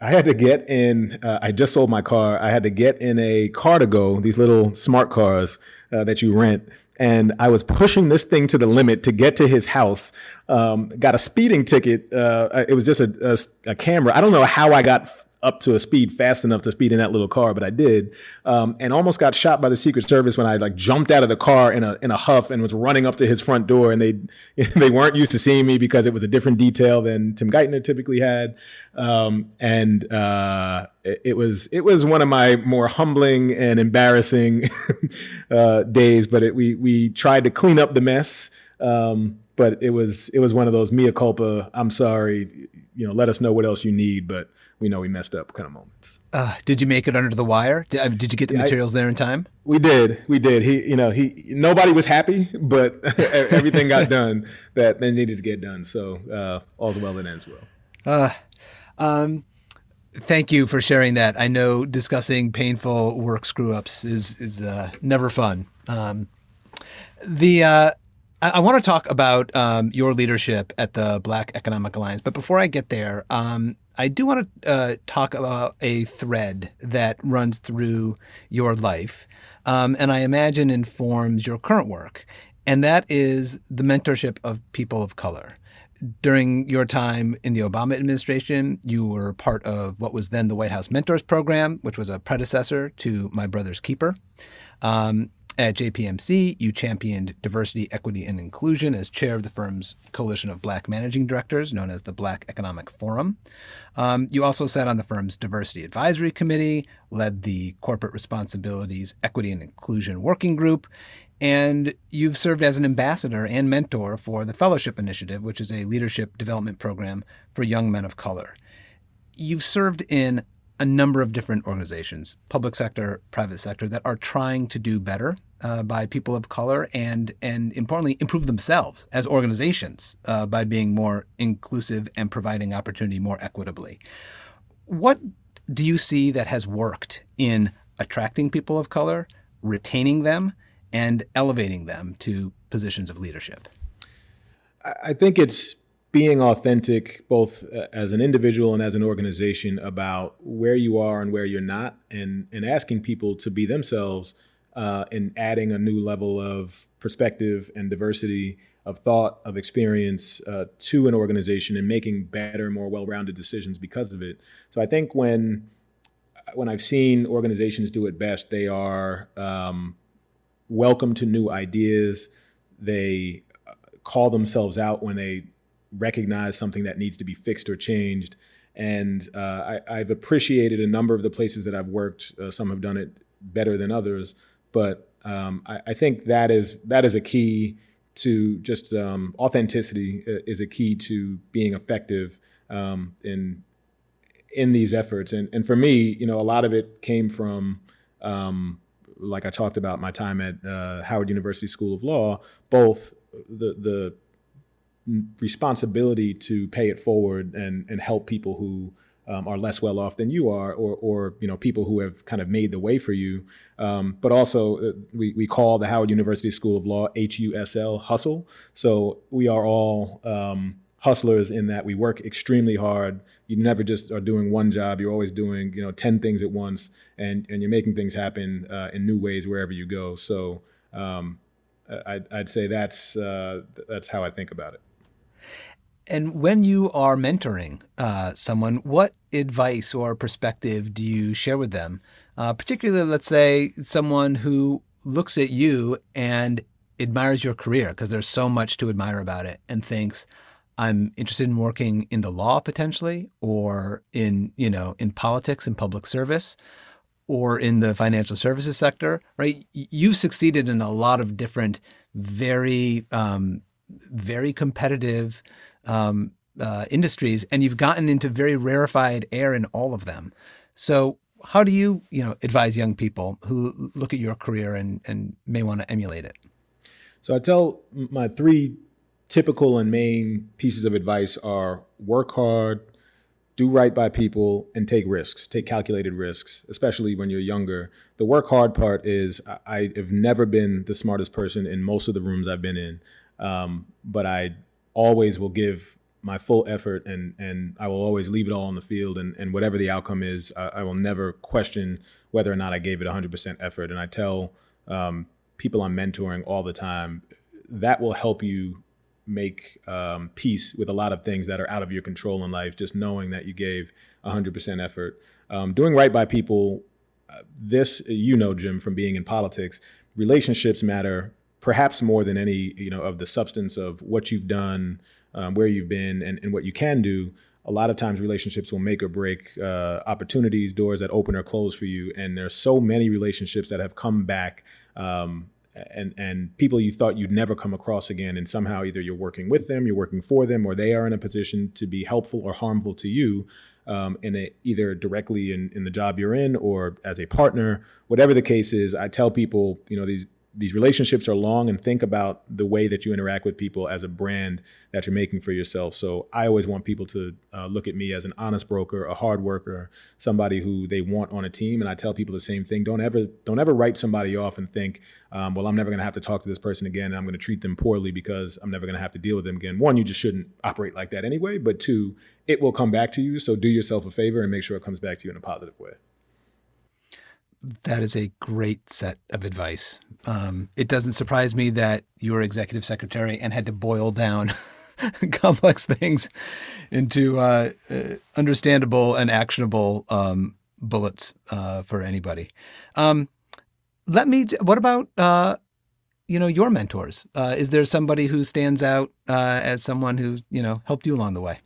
I had to get in. Uh, I just sold my car. I had to get in a car to go. These little smart cars uh, that you rent, and I was pushing this thing to the limit to get to his house. Um, got a speeding ticket. Uh, it was just a, a, a, camera. I don't know how I got up to a speed fast enough to speed in that little car, but I did, um, and almost got shot by the Secret Service when I like jumped out of the car in a in a huff and was running up to his front door, and they they weren't used to seeing me because it was a different detail than Tim Geithner typically had, um, and uh, it, it, was it was one of my more humbling and embarrassing uh, days, but it, we we tried to clean up the mess. Um, but it was it was one of those mea culpa. I'm sorry, you know. Let us know what else you need, but we know we messed up kind of moments.
Uh, did you make it under the wire? Did, did you get the yeah, materials I, there in time?
We did. We did. He, you know, he nobody was happy, but everything got done that they needed to get done. So uh, all's well that ends well. Uh,
um, thank you for sharing that. I know discussing painful work screw ups is is uh, never fun. Um, the uh, I, I want to talk about um, your leadership at the Black Economic Alliance, but before I get there, um, I do want to uh, talk about a thread that runs through your life, um, and I imagine informs your current work, and that is the mentorship of people of color. During your time in the Obama administration, you were part of what was then the White House Mentors Program, which was a predecessor to My Brother's Keeper. Um, at JPMC, you championed diversity, equity, and inclusion as chair of the firm's coalition of black managing directors, known as the Black Economic Forum. Um, you also sat on the firm's diversity advisory committee, led the corporate responsibilities, equity, and inclusion working group, and you've served as an ambassador and mentor for the Fellowship Initiative, which is a leadership development program for young men of color. You've served in a number of different organizations, public sector, private sector, that are trying to do better uh, by people of color and, and importantly, improve themselves as organizations uh, by being more inclusive and providing opportunity more equitably. What do you see that has worked in attracting people of color, retaining them, and elevating them to positions of leadership?
I think it's being authentic both uh, as an individual and as an organization about where you are and where you're not and and asking people to be themselves uh, and adding a new level of perspective and diversity of thought of experience uh, to an organization and making better more well-rounded decisions because of it. So i think when when i've seen organizations do it best they are um, welcome to new ideas. They uh, call themselves out when they recognize something that needs to be fixed or changed. And uh, I, have appreciated a number of the places that I've worked. Uh, some have done it better than others, but um, I, I, think that is that is a key to just um, authenticity uh, is a key to being effective um, in in these efforts. And and for me, you know, a lot of it came from um, like I talked about my time at uh, Howard University School of Law, both the the responsibility to pay it forward and and help people who um, are less well off than you are, or or you know people who have kind of made the way for you. Um, but also, uh, we we call the Howard University School of Law HUSL Hustle. So we are all um, hustlers in that we work extremely hard. You never just are doing one job. You're always doing you know ten things at once, and and you're making things happen uh, in new ways wherever you go. So um, I'd, I'd, say that's uh, that's how I think about it.
And when you are mentoring uh, someone, what advice or perspective do you share with them? Uh, particularly, let's say someone who looks at you and admires your career because there's so much to admire about it and thinks, I'm interested in working in the law potentially, or in you know in politics and public service, or in the financial services sector. Right? You've succeeded in a lot of different, very um, very competitive um, uh, industries, and you've gotten into very rarefied air in all of them. So, how do you you know advise young people who look at your career and and may want to emulate it?
So I tell my three typical and main pieces of advice are work hard, do right by people, and take risks, take calculated risks, especially when you're younger. The work hard part is I have never been the smartest person in most of the rooms I've been in, um, but I always will give my full effort and and I will always leave it all on the field and, and whatever the outcome is, I, I will never question whether or not I gave it 100% effort. And I tell um, people I'm mentoring all the time, that will help you make um, peace with a lot of things that are out of your control in life. Just knowing that you gave 100% effort, um, doing right by people. Uh, this, you know, Jim, from being in politics, relationships matter perhaps more than any, you know, of the substance of what you've done, um, where you've been, and, and what you can do a lot of times relationships will make or break uh, opportunities, doors that open or close for you. And there's so many relationships that have come back um, and and people you thought you'd never come across again and somehow either you're working with them you're working for them or they are in a position to be helpful or harmful to you um, in a, either directly in, in the job you're in or as a partner whatever the case is i tell people you know these these relationships are long and think about the way that you interact with people as a brand that you're making for yourself. So I always want people to uh, look at me as an honest broker, a hard worker, somebody who they want on a team. And I tell people the same thing: don't ever don't ever write somebody off and think, um, well, I'm never going to have to talk to this person again. And I'm going to treat them poorly because I'm never going to have to deal with them again. One, you just shouldn't operate like that anyway. But two, it will come back to you. So do yourself a favor and make sure it comes back to you in a positive way.
That is a great set of advice. Um, it doesn't surprise me that you were executive secretary and had to boil down complex things into uh, uh, understandable and actionable um, bullets uh, for anybody. Um, let me. What about uh, you know your mentors? Uh, is there somebody who stands out uh, as someone who you know helped you along the way?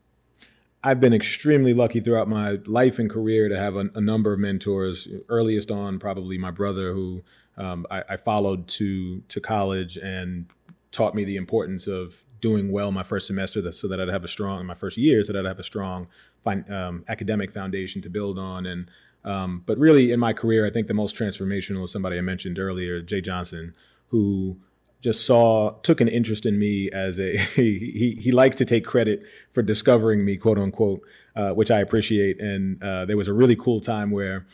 I've been extremely lucky throughout my life and career to have a, a number of mentors. Earliest on, probably my brother, who um, I, I, followed to to college and taught me the importance of doing well my first semester, so that I'd have a strong my first year, so that I'd have a strong um, academic foundation to build on. And um, but really, in my career, I think the most transformational is somebody I mentioned earlier, Jeh Johnson, who just saw took an interest in me as a he he likes to take credit for discovering me quote unquote uh, which I appreciate. And uh, there was a really cool time where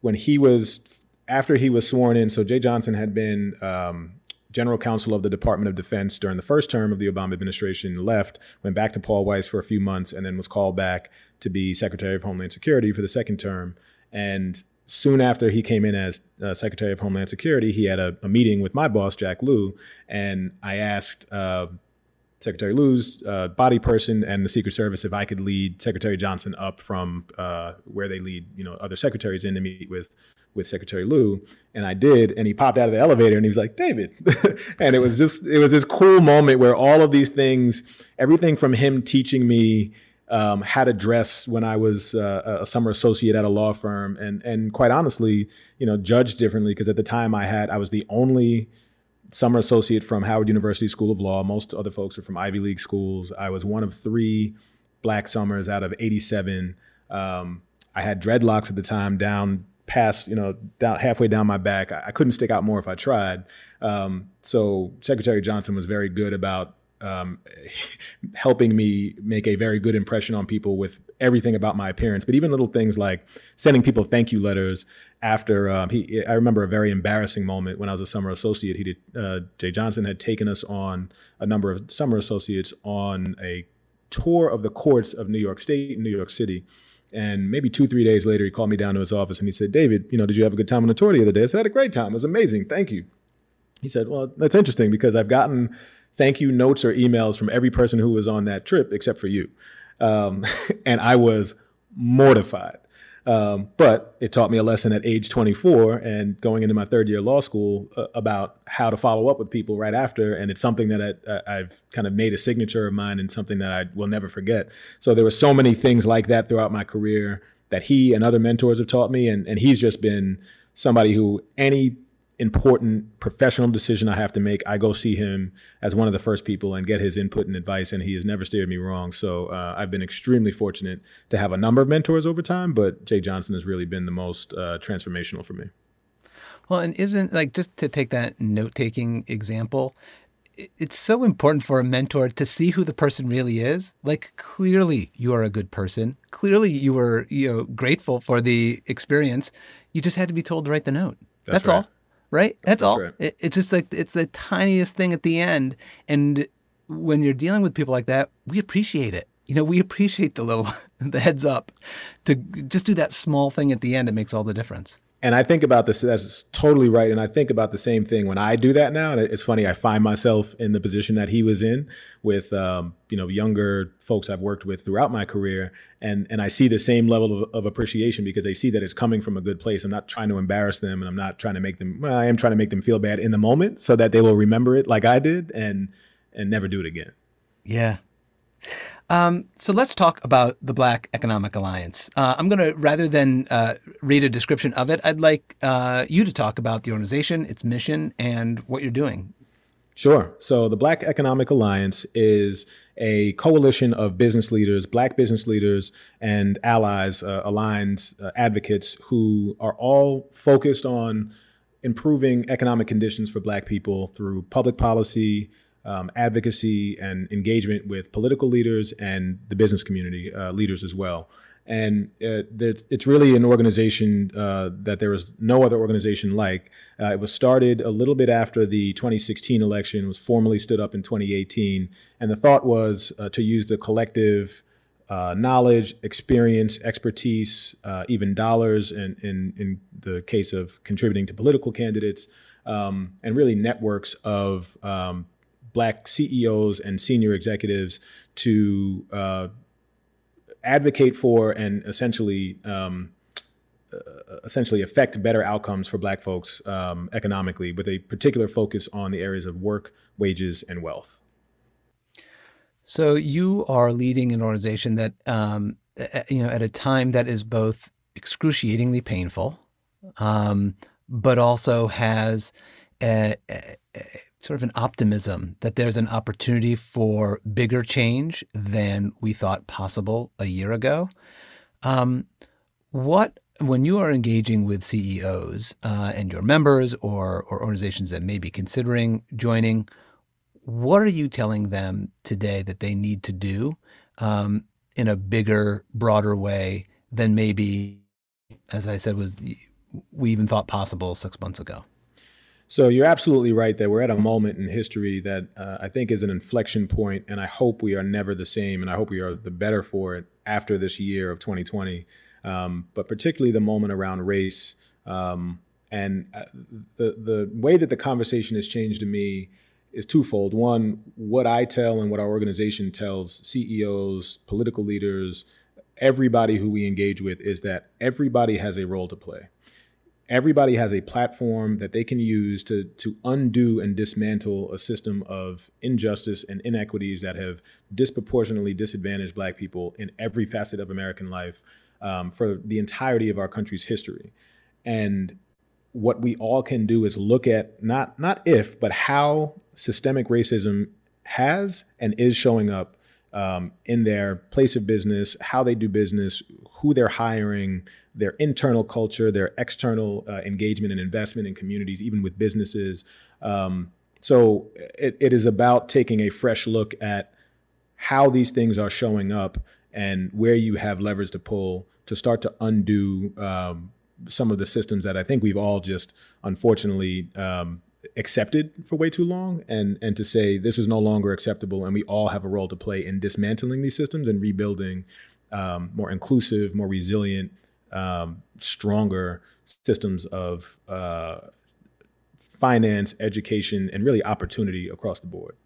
when he was after he was sworn in so Jeh Johnson had been um, general counsel of the Department of Defense during the first term of the Obama administration left went back to Paul Weiss for a few months and then was called back to be Secretary of Homeland Security for the second term. And soon after he came in as uh, Secretary of Homeland Security, he had a, a, meeting with my boss, Jack Lew, and I asked uh, Secretary Lew's uh, body person and the Secret Service if I could lead Secretary Johnson up from uh, where they lead, you know, other secretaries in to meet with with Secretary Lew, and I did, and he popped out of the elevator and he was like, "David," and it was just it was this cool moment where all of these things, everything from him teaching me um, how to dress when I was uh, a summer associate at a law firm, and and quite honestly, you know, judged differently because at the time I had I was the only summer associate from Howard University School of Law. Most other folks were from Ivy League schools. I was one of three black summers out of 87. Um, I had dreadlocks at the time down past, you know, down halfway down my back. I, I couldn't stick out more if I tried. Um, so Secretary Johnson was very good about um, helping me make a very good impression on people with everything about my appearance, but even little things like sending people thank you letters after um, he. I remember a very embarrassing moment when I was a summer associate. He did. Uh, Jeh Johnson had taken us on a number of summer associates on a tour of the courts of New York State and New York City. And maybe two, three days later, he called me down to his office and he said, David, you know, did you have a good time on the tour the other day? I said, I had a great time. It was amazing. Thank you. He said, Well, that's interesting because I've gotten thank you notes or emails from every person who was on that trip except for you. Um, and I was mortified. Um, but it taught me a lesson at age 24 and going into my third year law school uh, about how to follow up with people right after. And it's something that I, have kind of made a signature of mine and something that I will never forget. So there were so many things like that throughout my career that he and other mentors have taught me. And, and he's just been somebody who any important professional decision I have to make, I go see him as one of the first people and get his input and advice, and he has never steered me wrong. So uh, I've been extremely fortunate to have a number of mentors over time, but Jeh Johnson has really been the most uh, transformational for me.
Well, and isn't like just to take that note taking example, it's so important for a mentor to see who the person really is. Like clearly you are a good person. Clearly you were, you know, grateful for the experience. You just had to be told to write the note. That's, That's right. all right? That's, That's all. Right. It, it's just like it's the tiniest thing at the end, and when you're dealing with people like that, we appreciate it. You know, we appreciate the little the heads up to just do that small thing at the end. It makes all the difference.
And I think about this, that's totally right. And I think about the same thing when I do that now. And it's funny, I find myself in the position that he was in with, um, you know, younger folks I've worked with throughout my career. And, and I see the same level of, of appreciation because they see that it's coming from a good place. I'm not trying to embarrass them and I'm not trying to make them, well, I am trying to make them feel bad in the moment so that they will remember it like I did and, and never do it again.
Yeah. Um, so let's talk about the Black Economic Alliance. Uh, I'm going to, rather than uh, read a description of it, I'd like uh, you to talk about the organization, its mission, and what you're doing.
Sure. So the Black Economic Alliance is a coalition of business leaders, Black business leaders, and allies, uh, aligned uh, advocates who are all focused on improving economic conditions for Black people through public policy, um, advocacy and engagement with political leaders and the business community uh, leaders as well. And uh, it's really an organization uh, that there is no other organization like. Uh, it was started a little bit after the 2016 election, was formally stood up in 2018. And the thought was uh, to use the collective knowledge, experience, expertise, even dollars, and in, in the case of contributing to political candidates, um, and really networks of um, black CEOs and senior executives to uh, advocate for and essentially um, uh, essentially affect better outcomes for black folks um, economically with a particular focus on the areas of work wages and wealth.
So you are leading an organization that um, you know at a time that is both excruciatingly painful um, but also has a, a, sort of an optimism that there's an opportunity for bigger change than we thought possible a year ago. Um, what when you are engaging with CEOs uh, and your members or, or organizations that may be considering joining, what are you telling them today that they need to do um, in a bigger, broader way than maybe, as I said, was we even thought possible six months ago?
So you're absolutely right that we're at a moment in history that uh, I think is an inflection point, and I hope we are never the same, and I hope we are the better for it after this year of 2020. Um, but particularly the moment around race um, and uh, the the way that the conversation has changed to me is twofold. One, what I tell and what our organization tells CEOs, political leaders, everybody who we engage with is that everybody has a role to play everybody has a platform that they can use to to undo and dismantle a system of injustice and inequities that have disproportionately disadvantaged black people in every facet of American life um, for the entirety of our country's history. And what we all can do is look at not not if, but how systemic racism has and is showing up um, in their place of business, how they do business, who they're hiring, their internal culture, their external uh, engagement and investment in communities, even with businesses. Um, so it, it is about taking a fresh look at how these things are showing up and where you have levers to pull to start to undo um, some of the systems that I think we've all just unfortunately um, accepted for way too long and and to say this is no longer acceptable and we all have a role to play in dismantling these systems and rebuilding um, more inclusive more resilient um, stronger systems of uh, finance education and really opportunity across the board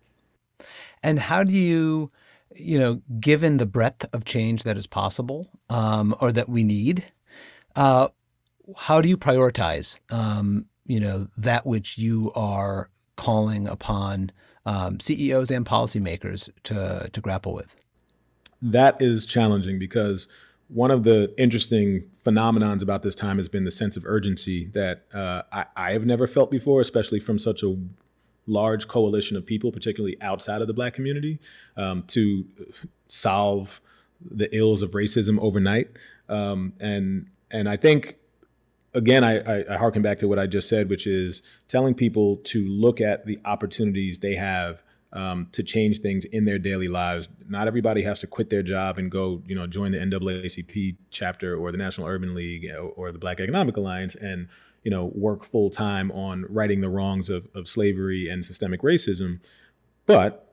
and how do you you know given the breadth of change that is possible um, or that we need uh, how do you prioritize um, you know that which you are calling upon um, CEOs and policymakers to to grapple with?
That is challenging because one of the interesting phenomenons about this time has been the sense of urgency that uh, I, I, have never felt before, especially from such a large coalition of people, particularly outside of the Black community, um, to solve the ills of racism overnight. Um, and and I think again, I, I, I harken back to what I just said, which is telling people to look at the opportunities they have um, to change things in their daily lives. Not everybody has to quit their job and go, you know, join the NAACP chapter or the National Urban League or, or the Black Economic Alliance and, you know, work full time on righting the wrongs of, of slavery and systemic racism. But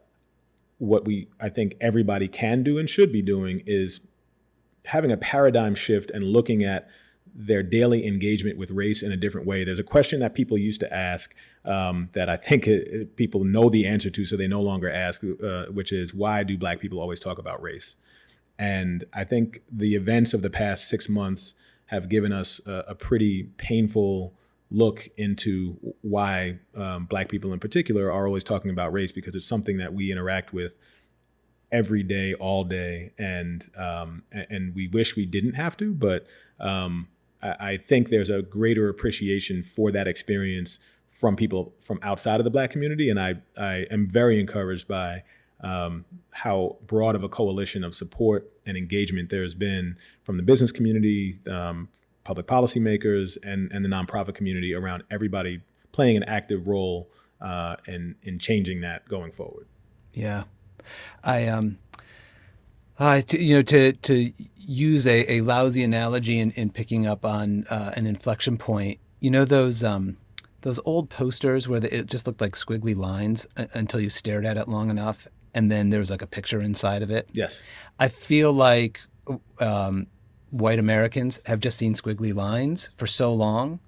what we, I think everybody can do and should be doing is having a paradigm shift and looking at their daily engagement with race in a different way. There's a question that people used to ask um, that I think it, it, people know the answer to, so they no longer ask, uh, which is why do Black people always talk about race? And I think the events of the past six months have given us a, a pretty painful look into why um, Black people in particular are always talking about race because it's something that we interact with every day, all day, and um, and we wish we didn't have to, but um, I, think there's a greater appreciation for that experience from people from outside of the black community. And I, I am very encouraged by um, how broad of a coalition of support and engagement there's been from the business community, um, public policymakers, and, and the nonprofit community around everybody playing an active role uh, in, in changing that going forward.
Yeah. I, um, uh, to, you know, to to use a, a lousy analogy in, in picking up on uh, an inflection point, you know those um, those old posters where the, it just looked like squiggly lines until you stared at it long enough, and then there was like a picture inside of it.
Yes,
I feel like um, white Americans have just seen squiggly lines for so long,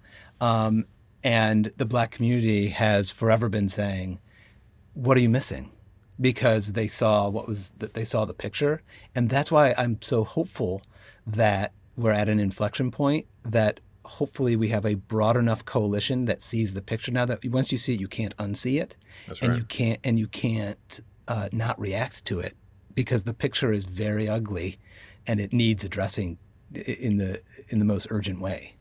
um, and the black community has forever been saying, "What are you missing?" Because they saw what was that they saw the picture, and that's why I'm so hopeful that we're at an inflection point that hopefully we have a broad enough coalition that sees the picture. Now that once you see it you can't unsee it.
That's
and
right.
you can't and you can't uh, not react to it because the picture is very ugly and it needs addressing in the in the most urgent way.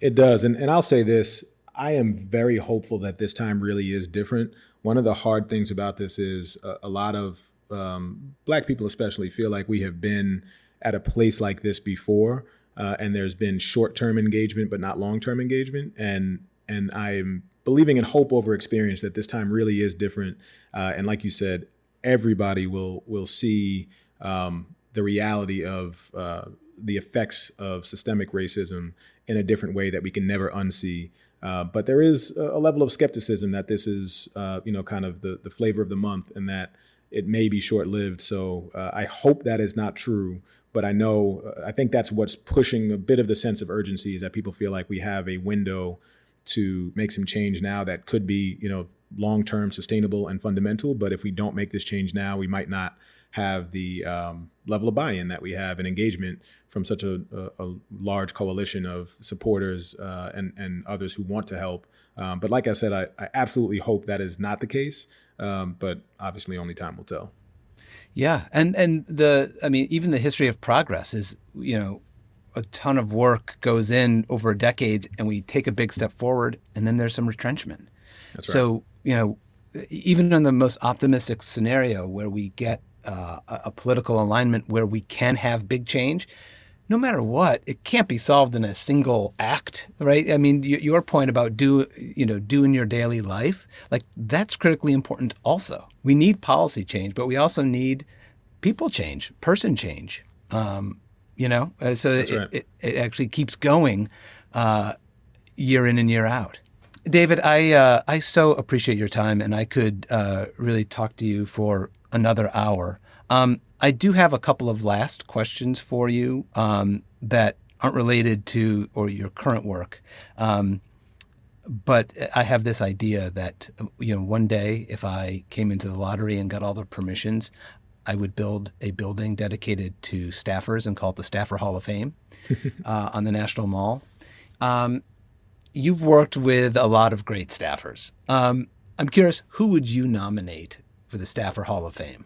It does. And, and i'll say this. I am very hopeful that this time really is different one of the hard things about this is a, a lot of um, black people especially feel like we have been at a place like this before uh, and there's been short-term engagement but not long-term engagement. And and i'm believing in hope over experience that this time really is different. Uh, and like you said everybody will will see um, the reality of uh, the effects of systemic racism in a different way that we can never unsee uh, but there is a level of skepticism that this is, uh, you know, kind of the, the flavor of the month and that it may be short lived. So uh, I hope that is not true. But I know, uh, I think that's what's pushing a bit of the sense of urgency is that people feel like we have a window to make some change now that could be, you know, long term, sustainable, and fundamental. But if we don't make this change now, we might not have the um, level of buy in that we have and engagement from such a, a, a large coalition of supporters uh, and, and others who want to help. Um, but like I said, I, I, absolutely hope that is not the case. Um, but obviously, only time will tell.
Yeah, and and the I mean, even the history of progress is you know a ton of work goes in over decades, and we take a big step forward, and then there's some retrenchment.
That's right.
So you know, even in the most optimistic scenario where we get uh, a political alignment where we can have big change, no matter what, it can't be solved in a single act, right? I mean, your point about do you know doing your daily life, like that's critically important. Also, we need policy change, but we also need people change, person change. Um, you know, uh, so it,
right.
it, it, actually keeps going uh, year in and year out. David, I uh, I so appreciate your time, and I could uh, really talk to you for another hour. Um, I do have a couple of last questions for you um, that aren't related to or your current work. Um, but I have this idea that you know one day if I came into the lottery and got all the permissions, I would build a building dedicated to staffers and call it the Staffer Hall of Fame uh, on the National Mall. Um, you've worked with a lot of great staffers. Um, I'm curious, who would you nominate for the Staffer Hall of Fame?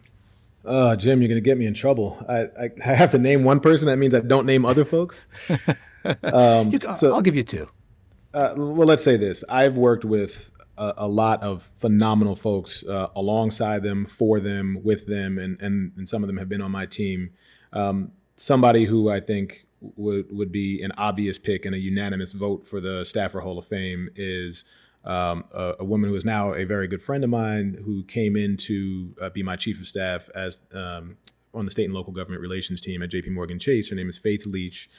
Uh, Jim, you're going to get me in trouble. I, I, I, have to name one person. That means I don't name other folks.
Um, can, so, I'll give you two.
Uh, well, let's say this. I've worked with a, a lot of phenomenal folks uh, alongside them, for them, with them, and, and, and some of them have been on my team. Um, somebody who I think would would be an obvious pick and a unanimous vote for the Staffer Hall of Fame is um, a, a, woman who is now a very good friend of mine who came in to uh, be my chief of staff as um, on the state and local government relations team at JP Morgan Chase. Her name is Faith Leach,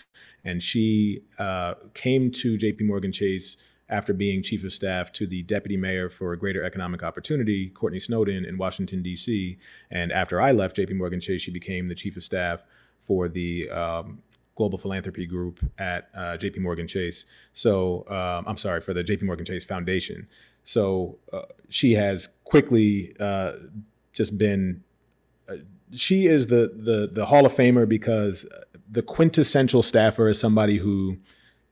and she uh, came to JP Morgan Chase after being chief of staff to the deputy mayor for greater economic opportunity, Courtney Snowden, in Washington, D.C. And after I left JP Morgan Chase, she became the chief of staff for the um, global philanthropy group at uh, JP Morgan Chase. So um, I'm sorry for the JP Morgan Chase Foundation. So uh, she has quickly uh, just been. Uh, she is the the the Hall of Famer because the quintessential staffer is somebody who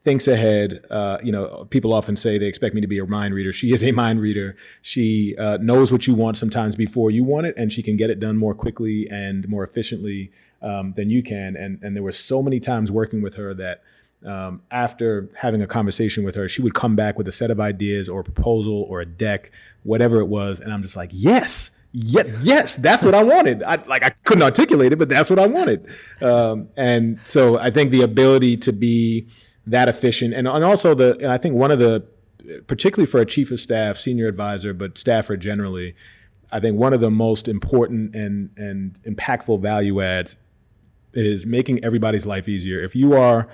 thinks ahead. Uh, you know, people often say they expect me to be a mind reader. She is a mind reader. She uh, knows what you want sometimes before you want it, and she can get it done more quickly and more efficiently um, than you can. And and there were so many times working with her that. Um, after having a conversation with her, she would come back with a set of ideas or a proposal or a deck, whatever it was, and I'm just like, yes, yes, yes, that's what I wanted. I, like I couldn't articulate it, but that's what I wanted. Um, and so I think the ability to be that efficient. And, and also the, and I think one of the, particularly for a chief of staff, senior advisor, but staffer generally, I think one of the most important and, and impactful value adds is making everybody's life easier. If you are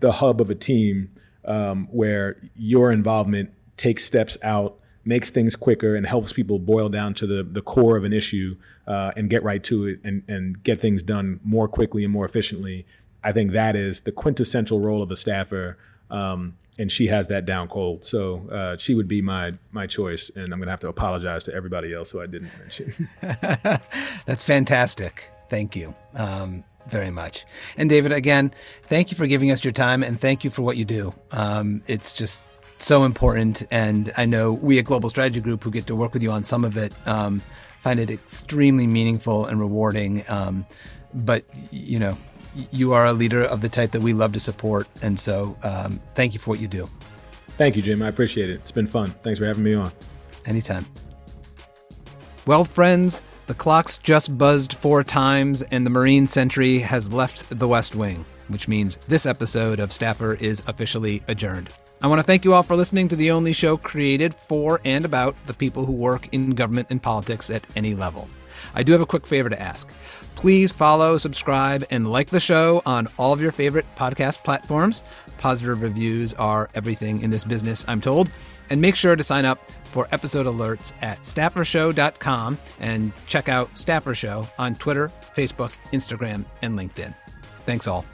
the hub of a team um, where your involvement takes steps out, makes things quicker, and helps people boil down to the, the core of an issue uh, and get right to it and, and get things done more quickly and more efficiently, I think that is the quintessential role of a staffer. Um, and she has that down cold. So uh, she would be my my choice, and I'm to have to apologize to everybody else who I didn't mention.
That's fantastic. Thank you um, very much. And David, again, thank you for giving us your time, and thank you for what you do. Um, it's just so important, and I know we at Global Strategy Group, who get to work with you on some of it, um, find it extremely meaningful and rewarding. Um, but you know, you are a leader of the type that we love to support. And so um, thank you for what you do.
Thank you, Jim. I appreciate it. It's been fun. Thanks for having me on.
Anytime. Well, friends, the clocks just buzzed four times, and the Marine Sentry has left the West Wing, which means this episode of Staffer is officially adjourned. I want to thank you all for listening to the only show created for and about the people who work in government and politics at any level. I do have a quick favor to ask. Please follow, subscribe, and like the show on all of your favorite podcast platforms. Positive reviews are everything in this business, I'm told. And make sure to sign up for episode alerts at staffershow.com and check out Staffer Show on Twitter, Facebook, Instagram, and LinkedIn. Thanks all.